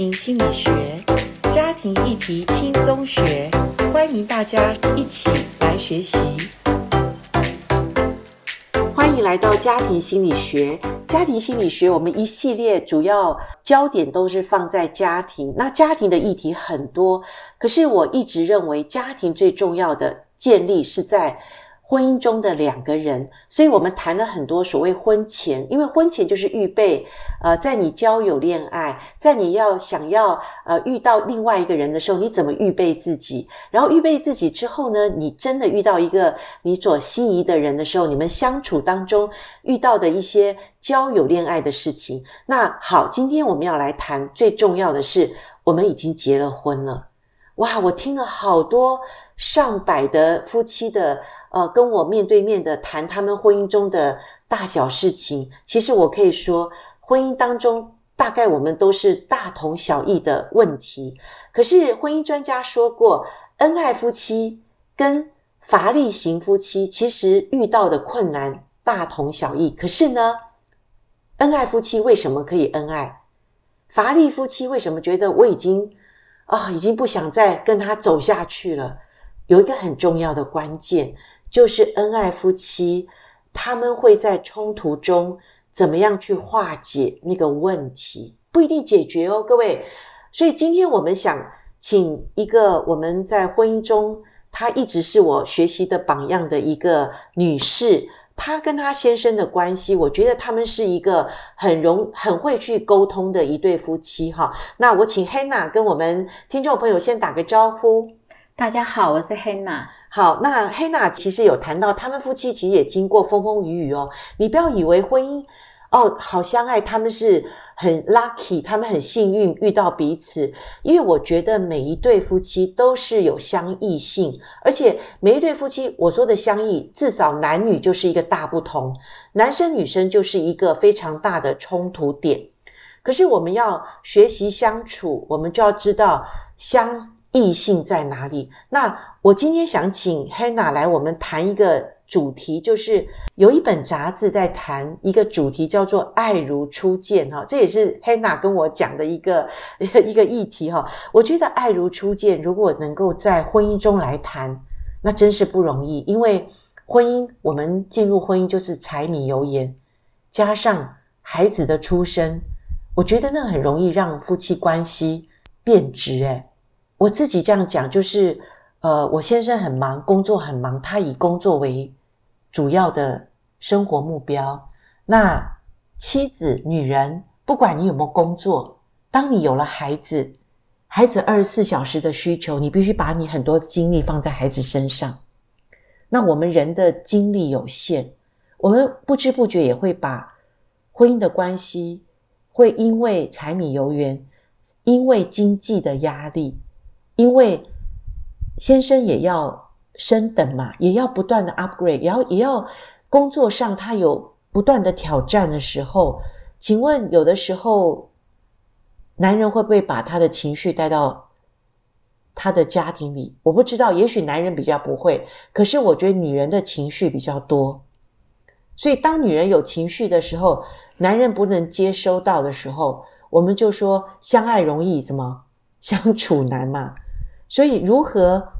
心理学，家庭议题轻松学，欢迎大家一起来学习。欢迎来到家庭心理学。家庭心理学，我们一系列主要焦点都是放在家庭。那家庭的议题很多，可是我一直认为家庭最重要的建立是在婚姻中的两个人，所以我们谈了很多所谓婚前，因为婚前就是预备，呃，在你交友恋爱，在你要想要呃遇到另外一个人的时候，你怎么预备自己？然后预备自己之后呢，你真的遇到一个你所心仪的人的时候，你们相处当中遇到的一些交友恋爱的事情。那好，今天我们要来谈最重要的是，我们已经结了婚了。哇，我听了好多上百的夫妻的。呃，跟我面对面的谈他们婚姻中的大小事情，其实我可以说，婚姻当中大概我们都是大同小异的问题。可是婚姻专家说过，恩爱夫妻跟乏力型夫妻其实遇到的困难大同小异。可是呢，恩爱夫妻为什么可以恩爱？乏力夫妻为什么觉得我已经啊、已经不想再跟他走下去了？有一个很重要的关键。就是恩爱夫妻，他们会在冲突中怎么样去化解那个问题？不一定解决哦，各位。所以今天我们想请一个我们在婚姻中，她一直是我学习的榜样的一个女士，她跟她先生的关系，我觉得他们是一个很容很会去沟通的一对夫妻哈。那我请 Hannah 跟我们听众朋友先打个招呼。大家好，我是 Hannah。好，那 Hannah 其实有谈到，他们夫妻其实也经过风风雨雨哦。你不要以为婚姻哦好相爱，他们是很 lucky，他们很幸运遇到彼此。因为我觉得每一对夫妻都是有相异性，而且每一对夫妻，我说的相异，至少男女就是一个大不同，男生女生就是一个非常大的冲突点。可是我们要学习相处，我们就要知道相。异性在哪里？那我今天想请 Hannah 来，我们谈一个主题，就是有一本杂志在谈一个主题，叫做“爱如初见”哈，这也是 Hannah 跟我讲的一个 一个议题哈。我觉得“爱如初见”如果能够在婚姻中来谈，那真是不容易，因为婚姻我们进入婚姻就是柴米油盐，加上孩子的出生，我觉得那很容易让夫妻关系变质诶我自己这样讲，就是，呃，我先生很忙，工作很忙，他以工作为主要的生活目标。那妻子、女人，不管你有没有工作，当你有了孩子，孩子二十四小时的需求，你必须把你很多精力放在孩子身上。那我们人的精力有限，我们不知不觉也会把婚姻的关系，会因为柴米油盐，因为经济的压力。因为先生也要升等嘛，也要不断的 upgrade，也要也要工作上他有不断的挑战的时候，请问有的时候男人会不会把他的情绪带到他的家庭里？我不知道，也许男人比较不会，可是我觉得女人的情绪比较多。所以当女人有情绪的时候，男人不能接收到的时候，我们就说相爱容易，什么相处难嘛。所以，如何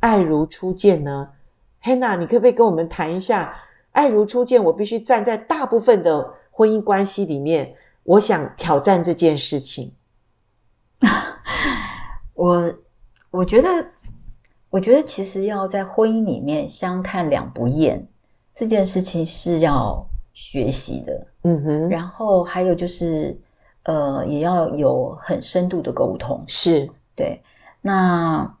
爱如初见呢？Hannah，你可不可以跟我们谈一下爱如初见？我必须站在大部分的婚姻关系里面，我想挑战这件事情。我我觉得，我觉得其实要在婚姻里面相看两不厌，这件事情是要学习的。嗯哼。然后还有就是，呃，也要有很深度的沟通。是，对。那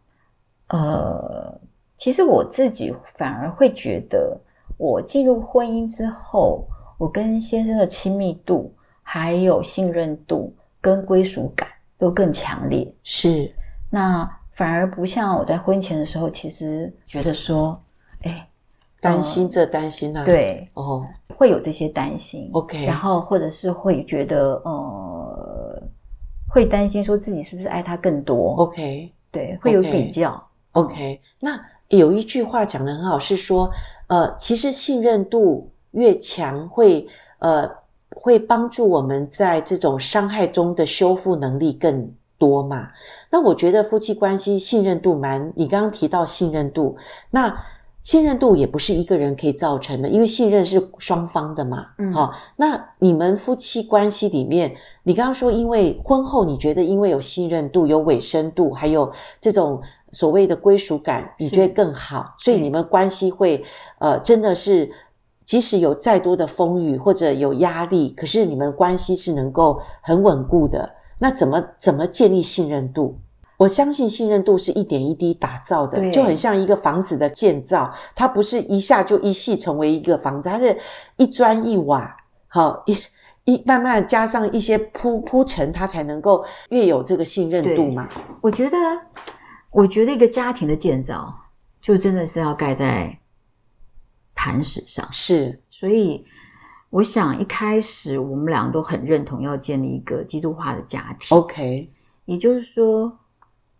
呃，其实我自己反而会觉得，我进入婚姻之后，我跟先生的亲密度、还有信任度跟归属感都更强烈。是，那反而不像我在婚前的时候，其实觉得说，哎，担心这担心那，对，哦，会有这些担心。OK，然后或者是会觉得，呃。会担心说自己是不是爱他更多？OK，对，会有比较。OK. 那有一句话讲的很好，是说，呃，其实信任度越强，会呃会帮助我们在这种伤害中的修复能力更多嘛。那我觉得夫妻关系信任度蛮，你刚刚提到信任度，那信任度也不是一个人可以造成的，因为信任是双方的嘛。嗯，好，那你们夫妻关系里面，你刚刚说因为婚后你觉得因为有信任度、有委身度，还有这种所谓的归属感，你觉得更好，所以你们关系会呃真的是。即使有再多的风雨或者有压力，可是你们关系是能够很稳固的。那怎么怎么建立信任度？我相信信任度是一点一滴打造的，就很像一个房子的建造，它不是一下就一系成为一个房子，它是一砖一瓦，好一一慢慢加上一些铺铺陈，它才能够越有这个信任度嘛。我觉得，我觉得一个家庭的建造，就真的是要盖在。磐石上是，所以我想一开始我们俩都很认同要建立一个基督化的家庭。OK，也就是说，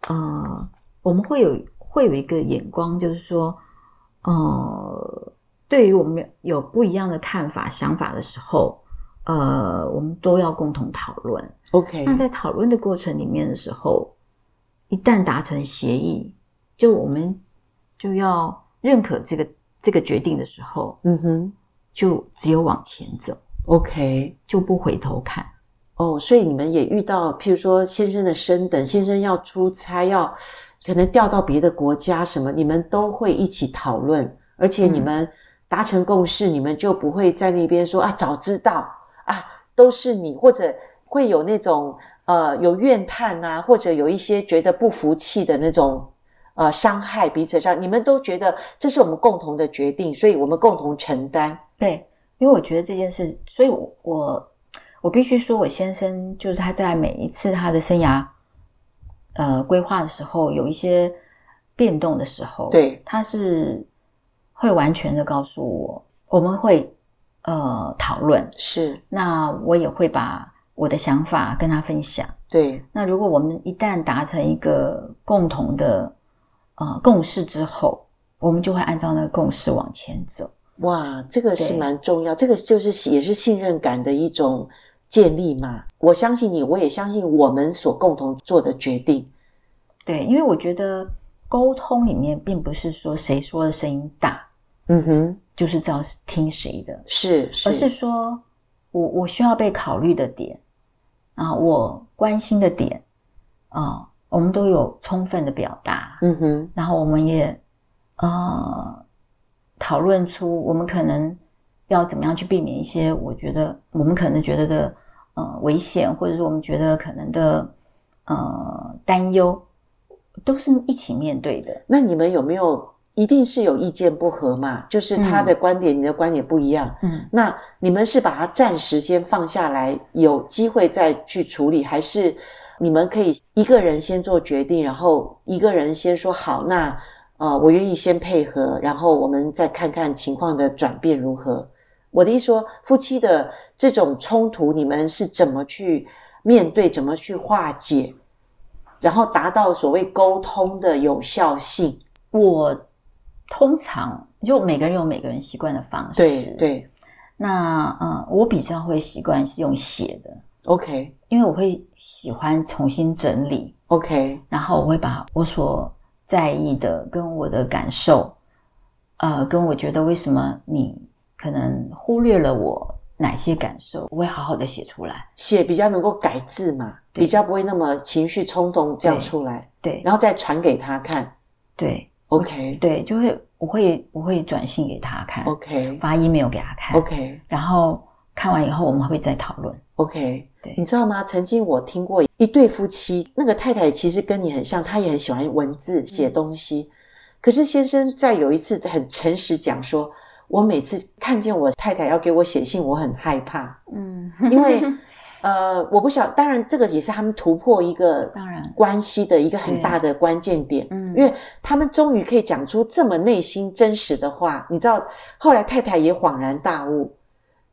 呃，我们会有会有一个眼光，就是说，呃，对于我们有不一样的看法、想法的时候，呃，我们都要共同讨论。OK，那在讨论的过程里面的时候，一旦达成协议，就我们就要认可这个。这个决定的时候，嗯哼，就只有往前走，OK，就不回头看。哦，所以你们也遇到，譬如说先生的升等，先生要出差，要可能调到别的国家什么，你们都会一起讨论，而且你们达成共识，嗯、你们就不会在那边说啊，早知道啊，都是你，或者会有那种呃有怨叹啊，或者有一些觉得不服气的那种。呃，伤害彼此上，你们都觉得这是我们共同的决定，所以我们共同承担。对，因为我觉得这件事，所以我我我必须说，我先生就是他在每一次他的生涯呃规划的时候，有一些变动的时候，对，他是会完全的告诉我，我们会呃讨论，是，那我也会把我的想法跟他分享。对，那如果我们一旦达成一个共同的。呃，共识之后，我们就会按照那个共识往前走。哇，这个是蛮重要，这个就是也是信任感的一种建立嘛。我相信你，我也相信我们所共同做的决定。对，因为我觉得沟通里面并不是说谁说的声音大，嗯哼，就是照听谁的，是，是，而是说我我需要被考虑的点啊，我关心的点啊。我们都有充分的表达，嗯哼，然后我们也呃讨论出我们可能要怎么样去避免一些我觉得我们可能觉得的呃危险，或者是我们觉得可能的呃担忧，都是一起面对的。那你们有没有一定是有意见不合嘛？就是他的观点，嗯、你的观点不一样，嗯，那你们是把它暂时先放下来，有机会再去处理，还是？你们可以一个人先做决定，然后一个人先说好，那呃，我愿意先配合，然后我们再看看情况的转变如何。我的意思说，夫妻的这种冲突，你们是怎么去面对，怎么去化解，然后达到所谓沟通的有效性？我通常就每个人有每个人习惯的方式，对对。那呃，我比较会习惯是用写的，OK，因为我会。喜欢重新整理，OK，然后我会把我所在意的跟我的感受，呃，跟我觉得为什么你可能忽略了我哪些感受，我会好好的写出来，写比较能够改字嘛，比较不会那么情绪冲动这样出来，对，对，然后再传给他看，对，OK，对，就会我会我会转信给他看，OK，发 email 给他看，OK，然后看完以后我们会再讨论，OK。对你知道吗？曾经我听过一对夫妻，那个太太其实跟你很像，她也很喜欢文字写东西。可是先生在有一次很诚实讲说，我每次看见我太太要给我写信，我很害怕。嗯，因为呃，我不晓，当然这个也是他们突破一个当然关系的一个很大的关键点。嗯，因为他们终于可以讲出这么内心真实的话。你知道，后来太太也恍然大悟，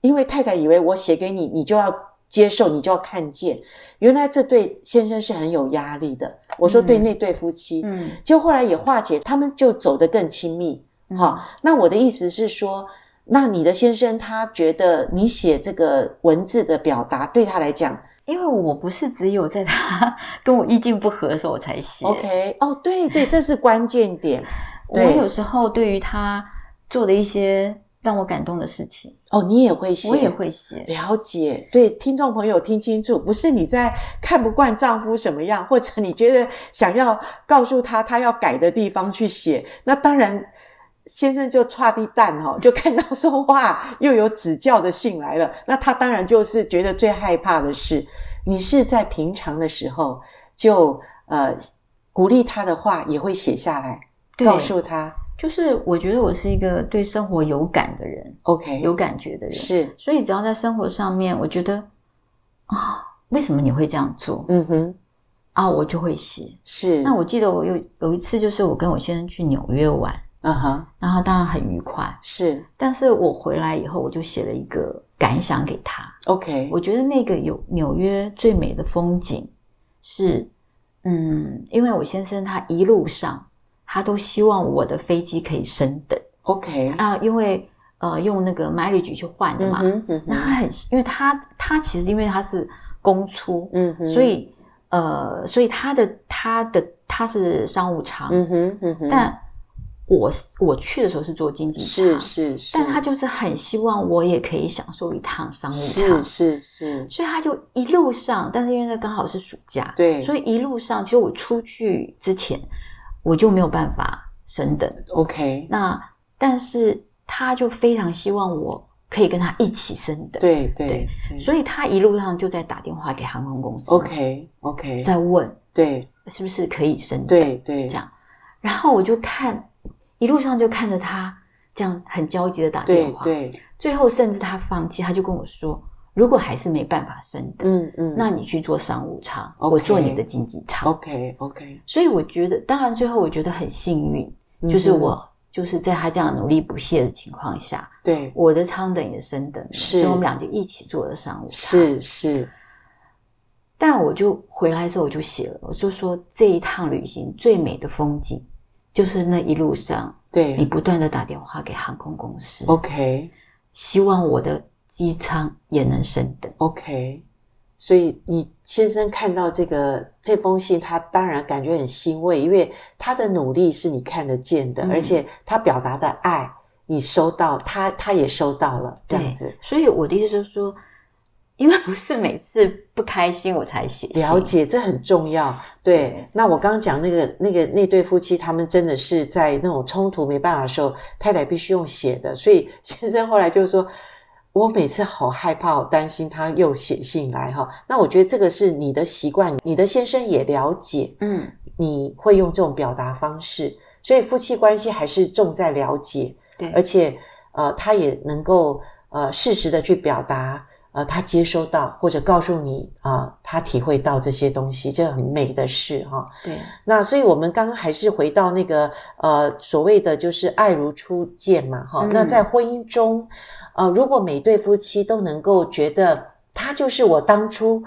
因为太太以为我写给你，你就要。接受你就要看见，原来这对先生是很有压力的。我说对那对夫妻，嗯，就后来也化解，他们就走得更亲密。哈，嗯，那我的意思是说，那你的先生他觉得你写这个文字的表达对他来讲因为我不是只有在他跟我意见不合的时候我才写。OK，哦，对对，这是关键点。我有时候对于他做的一些让我感动的事情，哦，你也会写，我也会写。了解，对，听众朋友听清楚，不是你在看不惯丈夫什么样，或者你觉得想要告诉他他要改的地方去写，那当然。先生就差滴蛋哦，就看到说哇，又有指教的信来了。那他当然就是觉得最害怕的是，你是在平常的时候就呃鼓励他的话也会写下来，告诉他。就是我觉得我是一个对生活有感的人，OK，有感觉的人是。所以只要在生活上面，我觉得啊，为什么你会这样做？嗯哼，啊，我就会写。是。那我记得我有有一次，就是我跟我先生去纽约玩。嗯哼，然后当然很愉快，是。但是我回来以后，我就写了一个感想给他。OK，我觉得那个有纽约最美的风景是，嗯，因为我先生他一路上他都希望我的飞机可以升等。OK，啊，因为呃用那个 mileage 去换的嘛，嗯哼，嗯哼，那他很，因为他他其实因为他是公出，嗯哼，所以呃所以他的他的他是商务舱，嗯哼，嗯哼，但。我我去的时候是坐经济舱，是是是，但他就是很希望我也可以享受一趟商务舱，是是。是，所以他就一路上，但是因为那刚好是暑假，对，所以一路上其实我出去之前我就没有办法升等，OK，那但是他就非常希望我可以跟他一起升等，对。对，对，所以他一路上就在打电话给航空公司，OK OK，在问，对，是不是可以升等，对对，这样，然后我就看。一路上就看着他这样很焦急的打电话，对对，最后甚至他放弃，他就跟我说：“如果还是没办法升等，嗯嗯，那你去做商务舱，我、坐你的经济舱。”OK OK。所以我觉得，当然最后我觉得很幸运，嗯、就是我就是在他这样努力不懈的情况下，对，我的舱等也升等了，是，所以我们俩就一起坐了商务舱。是是。但我就回来之后我就写了，我就说这一趟旅行最美的风景。就是那一路上，对，你不断的打电话给航空公司，OK，希望我的机舱也能升等，OK。所以你先生看到这个这封信，他当然感觉很欣慰，因为他的努力是你看得见的，嗯、而且他表达的爱你收到，他他也收到了，这样子。所以我的意思就是说。因为不是每次不开心我才写，了解这很重要。对，那我刚刚讲那个那个那对夫妻，他们真的是在那种冲突没办法的时候，太太必须用写的，所以先生后来就说，我每次好害怕，好担心他又写信来哈。那我觉得这个是你的习惯，你的先生也了解，嗯，你会用这种表达方式，所以夫妻关系还是重在了解，对，而且呃，他也能够呃适时的去表达。呃，他接收到或者告诉你啊、呃，他体会到这些东西，这很美的事哈。对。那所以我们刚刚还是回到那个呃所谓的就是爱如初见嘛哈、嗯。那在婚姻中，呃，如果每对夫妻都能够觉得他就是我当初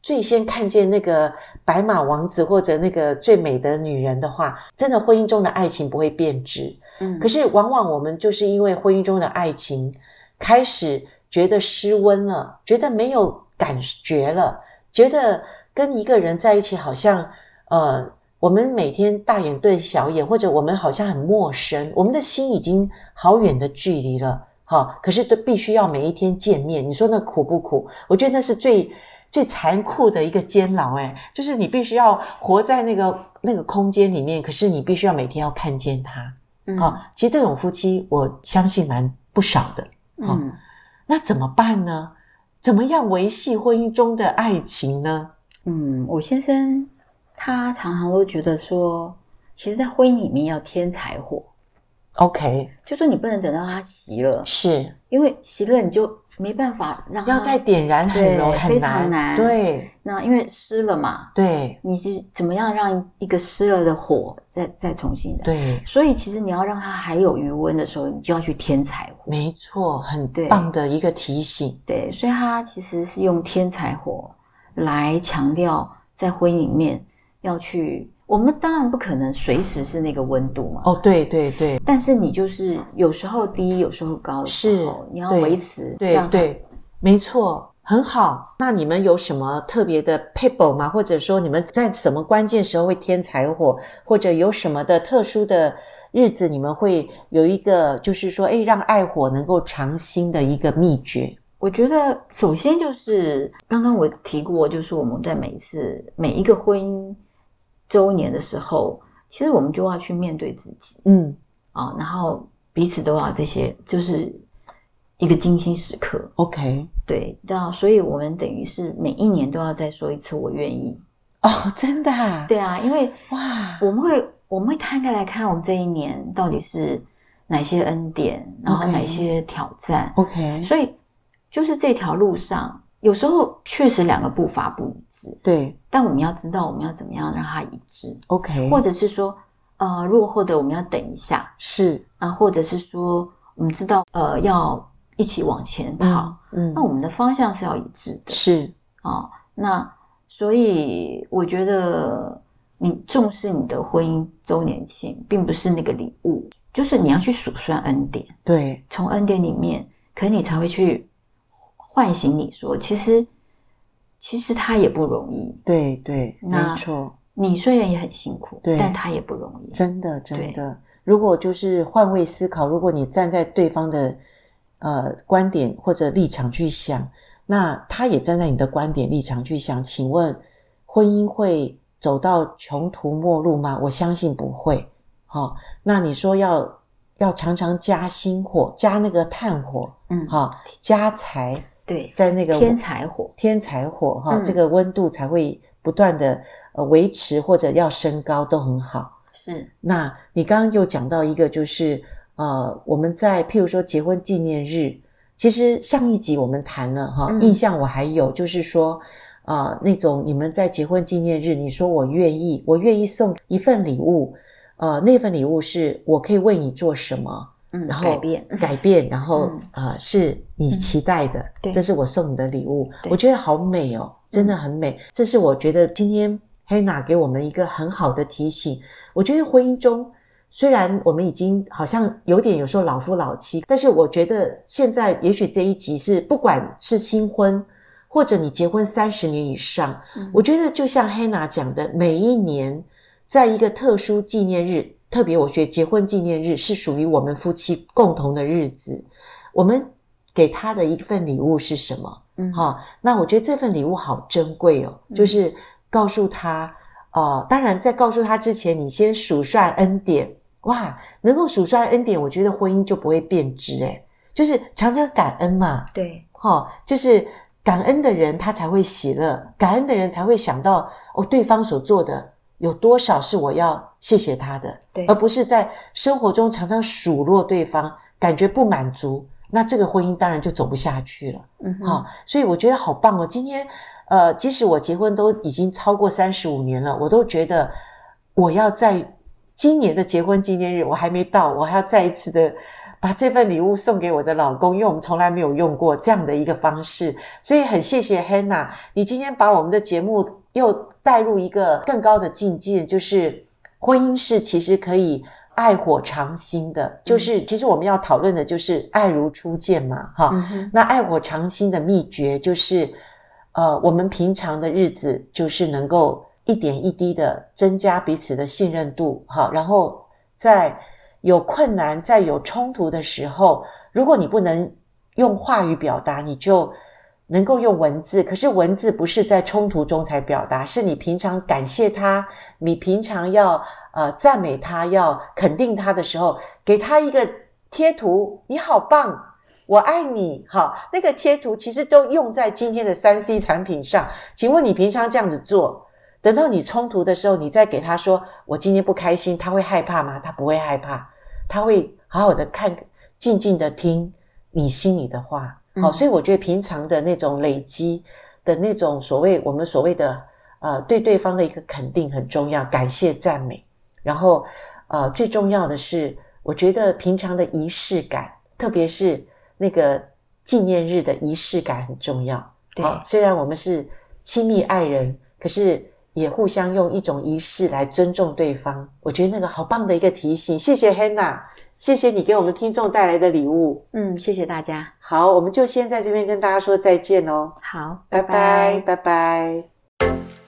最先看见那个白马王子或者那个最美的女人的话，真的婚姻中的爱情不会变质。嗯。可是往往我们就是因为婚姻中的爱情开始。觉得失温了，觉得没有感觉了，觉得跟一个人在一起好像，呃，我们每天大眼对小眼，或者我们好像很陌生，我们的心已经好远的距离了，哈，可是都必须要每一天见面，你说那苦不苦？我觉得那是最最残酷的一个煎熬，诶，就是你必须要活在那个那个空间里面，可是你必须要每天要看见他，嗯，好，其实这种夫妻我相信蛮不少的，嗯。那怎么办呢？怎么样维系婚姻中的爱情呢？嗯，我先生他常常都觉得说，其实，在婚姻里面要添柴火。OK，就说你不能等到他熄了，是因为熄了你就没办法让他要再点燃很容易很难。对，那因为湿了嘛，对，你是怎么样让一个湿了的火再再重新燃？对，所以其实你要让它还有余温的时候，你就要去添柴火。没错，很棒的一个提醒。对，对，所以它其实是用添柴火来强调在婚姻里面要去。我们当然不可能随时是那个温度嘛。哦，对对对。但是你就是有时候低，有时候高的时候，是，你要维持。对对，对，没错。很好。那你们有什么特别的 people 吗？或者说你们在什么关键时候会添柴火，或者有什么的特殊的日子，你们会有一个就是说，诶，让爱火能够长新的一个秘诀？我觉得首先就是刚刚我提过，就是我们在每一次每一个婚姻周年的时候，其实我们就要去面对自己，嗯，啊，然后彼此都要这些，就是一个精心时刻。OK，对，那，所以我们等于是每一年都要再说一次“我愿意”。哦，真的啊？对啊，因为哇，我们会我们会摊开来看，我们这一年到底是哪些恩典，然后哪些挑战。OK，所以。就是这条路上，有时候确实两个步伐不一致，对。但我们要知道，我们要怎么样让它一致，OK。或者是说，呃，如果或者我们要等一下，是啊，或者是说，我们知道，呃，要一起往前跑，嗯，嗯，那我们的方向是要一致的，是啊。那所以我觉得，你重视你的婚姻周年庆，并不是那个礼物，就是你要去数算恩典，对，从恩典里面，可能你才会去。唤醒你说，其实其实他也不容易。对对，没错。你虽然也很辛苦，对，但他也不容易。真的真的。如果就是换位思考，如果你站在对方的呃观点或者立场去想，那他也站在你的观点立场去想，请问婚姻会走到穷途末路吗？我相信不会。好、哦，那你说要要常常加薪火，加那个炭火，嗯，好、哦，加柴。对，在那个天才火，天才火哈，这个温度才会不断的呃维持或者要升高都很好。是，那你刚刚又讲到一个就是呃我们在譬如说结婚纪念日，其实上一集我们谈了哈，印象我还有就是说呃那种你们在结婚纪念日，你说我愿意，我愿意送一份礼物，呃那份礼物是我可以为你做什么？嗯，然后改变，改变，然后啊、呃，是你期待的，对，这是我送你的礼物，我觉得好美哦，真的很美。这是我觉得今天 Hannah 给我们一个很好的提醒。我觉得婚姻中，虽然我们已经好像有点有时候老夫老妻，但是我觉得现在也许这一集是不管是新婚，或者你结婚三十年以上，我觉得就像 Hannah 讲的，每一年在一个特殊纪念日。特别，我觉得结婚纪念日是属于我们夫妻共同的日子。我们给他的一份礼物是什么？嗯，好、哦，那我觉得这份礼物好珍贵哦。就是告诉他，呃，当然在告诉他之前，你先数算恩典。哇，能够数算恩典，我觉得婚姻就不会变质。诶，就是常常感恩嘛。对，哈、哦，就是感恩的人他才会喜乐，感恩的人才会想到哦，对方所做的。有多少是我要谢谢他的，对，而不是在生活中常常数落对方，感觉不满足，那这个婚姻当然就走不下去了。嗯，好、哦，所以我觉得好棒哦。今天，呃，即使我结婚都已经超过三十五年了，我都觉得我要在今年的结婚纪念日，我还没到，我还要再一次的把这份礼物送给我的老公，因为我们从来没有用过这样的一个方式，所以很谢谢 Hannah，你今天把我们的节目又带入一个更高的境界，就是婚姻是其实可以爱火长新的，就是其实我们要讨论的就是爱如初见嘛，哈、嗯，那爱火长新的秘诀就是，呃，我们平常的日子就是能够一点一滴的增加彼此的信任度，哈，然后在有困难、在有冲突的时候，如果你不能用话语表达，你就能够用文字，可是文字不是在冲突中才表达，是你平常感谢他，你平常要呃赞美他，要肯定他的时候，给他一个贴图，你好棒，我爱你，好，那个贴图其实都用在今天的三 C 产品上。请问你平常这样子做，等到你冲突的时候，你再给他说我今天不开心，他会害怕吗？他不会害怕，他会好好的看，静静的听你心里的话。好，所以我觉得平常的那种累积的那种所谓我们所谓的呃对对方的一个肯定很重要，感谢赞美。然后呃最重要的是，我觉得平常的仪式感，特别是那个纪念日的仪式感很重要。好，虽然我们是亲密爱人，可是也互相用一种仪式来尊重对方。我觉得那个好棒的一个提醒，谢谢 Hannah。谢谢你给我们听众带来的礼物。嗯，谢谢大家。好，我们就先在这边跟大家说再见喽。好，拜拜，拜拜。拜拜。